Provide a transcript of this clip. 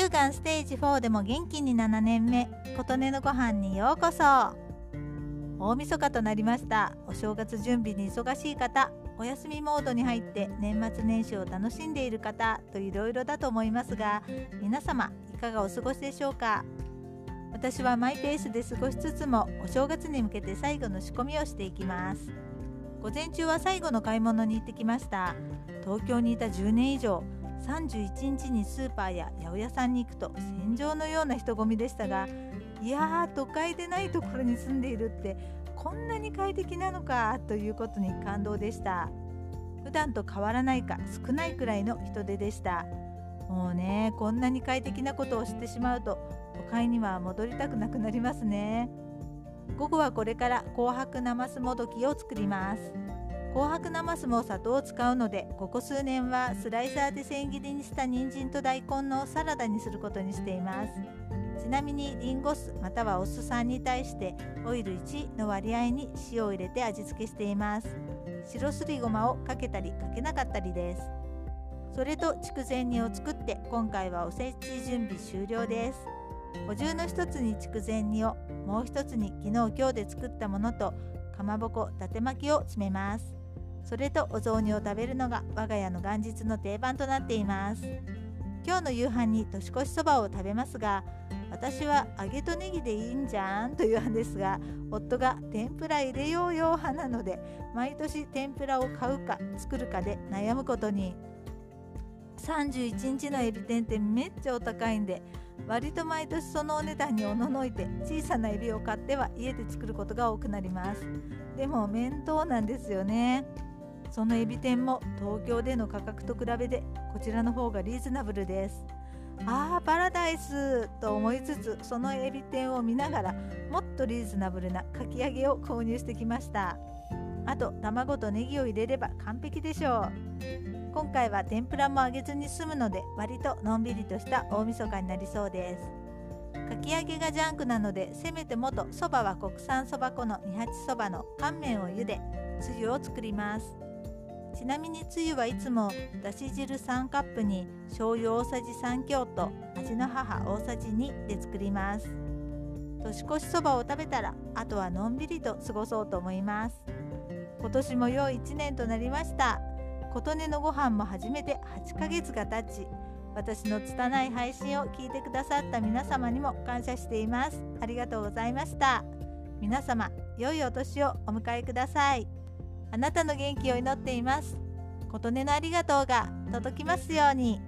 乳がんステージ4でも元気に7年目琴音のご飯にようこそ。大晦日となりました。お正月準備に忙しい方お休みモードに入って年末年始を楽しんでいる方といろいろだと思いますが皆様いかがお過ごしでしょうか？私はマイペースで過ごしつつもお正月に向けて最後の仕込みをしていきます。午前中は最後の買い物に行ってきました。東京にいた10年以上31日にスーパーや八百屋さんに行くと戦場のような人混みでしたがいやー都会でないところに住んでいるってこんなに快適なのかということに感動でした。普段と変わらないか少ないくらいの人手でした。もうねこんなに快適なことを知ってしまうと都会には戻りたくなくなりますね。午後はこれから紅白なますもどきを作ります紅白なますも砂糖を使うのでここ数年はスライサーで千切りにした人参と大根のサラダにすることにしています。ちなみにリンゴ酢またはお酢酸に対してオイル1の割合に塩を入れて味付けしています。白すりごまをかけたりかけなかったりです。それと筑前煮を作って今回はおせち準備終了です。補充の一つに筑前煮をもう一つに昨日今日で作ったものとかまぼこ伊達巻きを詰めます。それとお雑煮を食べるのが我が家の元日の定番となっています。今日の夕飯に年越しそばを食べますが私は揚げとネギでいいんじゃんという案ですが夫が天ぷら入れようよ派なので毎年天ぷらを買うか作るかで悩むことに。31日のエビ天ってめっちゃお高いんで割と毎年そのお値段におののいて小さなエビを買っては家で作ることが多くなります。でも面倒なんですよね。そのエビ天も東京での価格と比べてこちらの方がリーズナブルです。あーパラダイスと思いつつそのエビ天を見ながらもっとリーズナブルなかき揚げを購入してきました。あと卵とネギを入れれば完璧でしょう。今回は天ぷらも揚げずに済むので割とのんびりとした大晦日になりそうです。かき揚げがジャンクなのでせめてもとそばは国産そば粉の二八そばの乾麺を茹でつゆを作ります。ちなみにつゆはいつもだし汁3カップに醤油大さじ3強と味の母大さじ2で作ります。年越しそばを食べたらあとはのんびりと過ごそうと思います。今年も良い1年となりました。琴音のご飯も始めて8ヶ月が経ち私の拙い配信を聞いてくださった皆様にも感謝しています。ありがとうございました。皆様良いお年をお迎えください。あなたの元気を祈っています。琴音のありがとうが届きますように。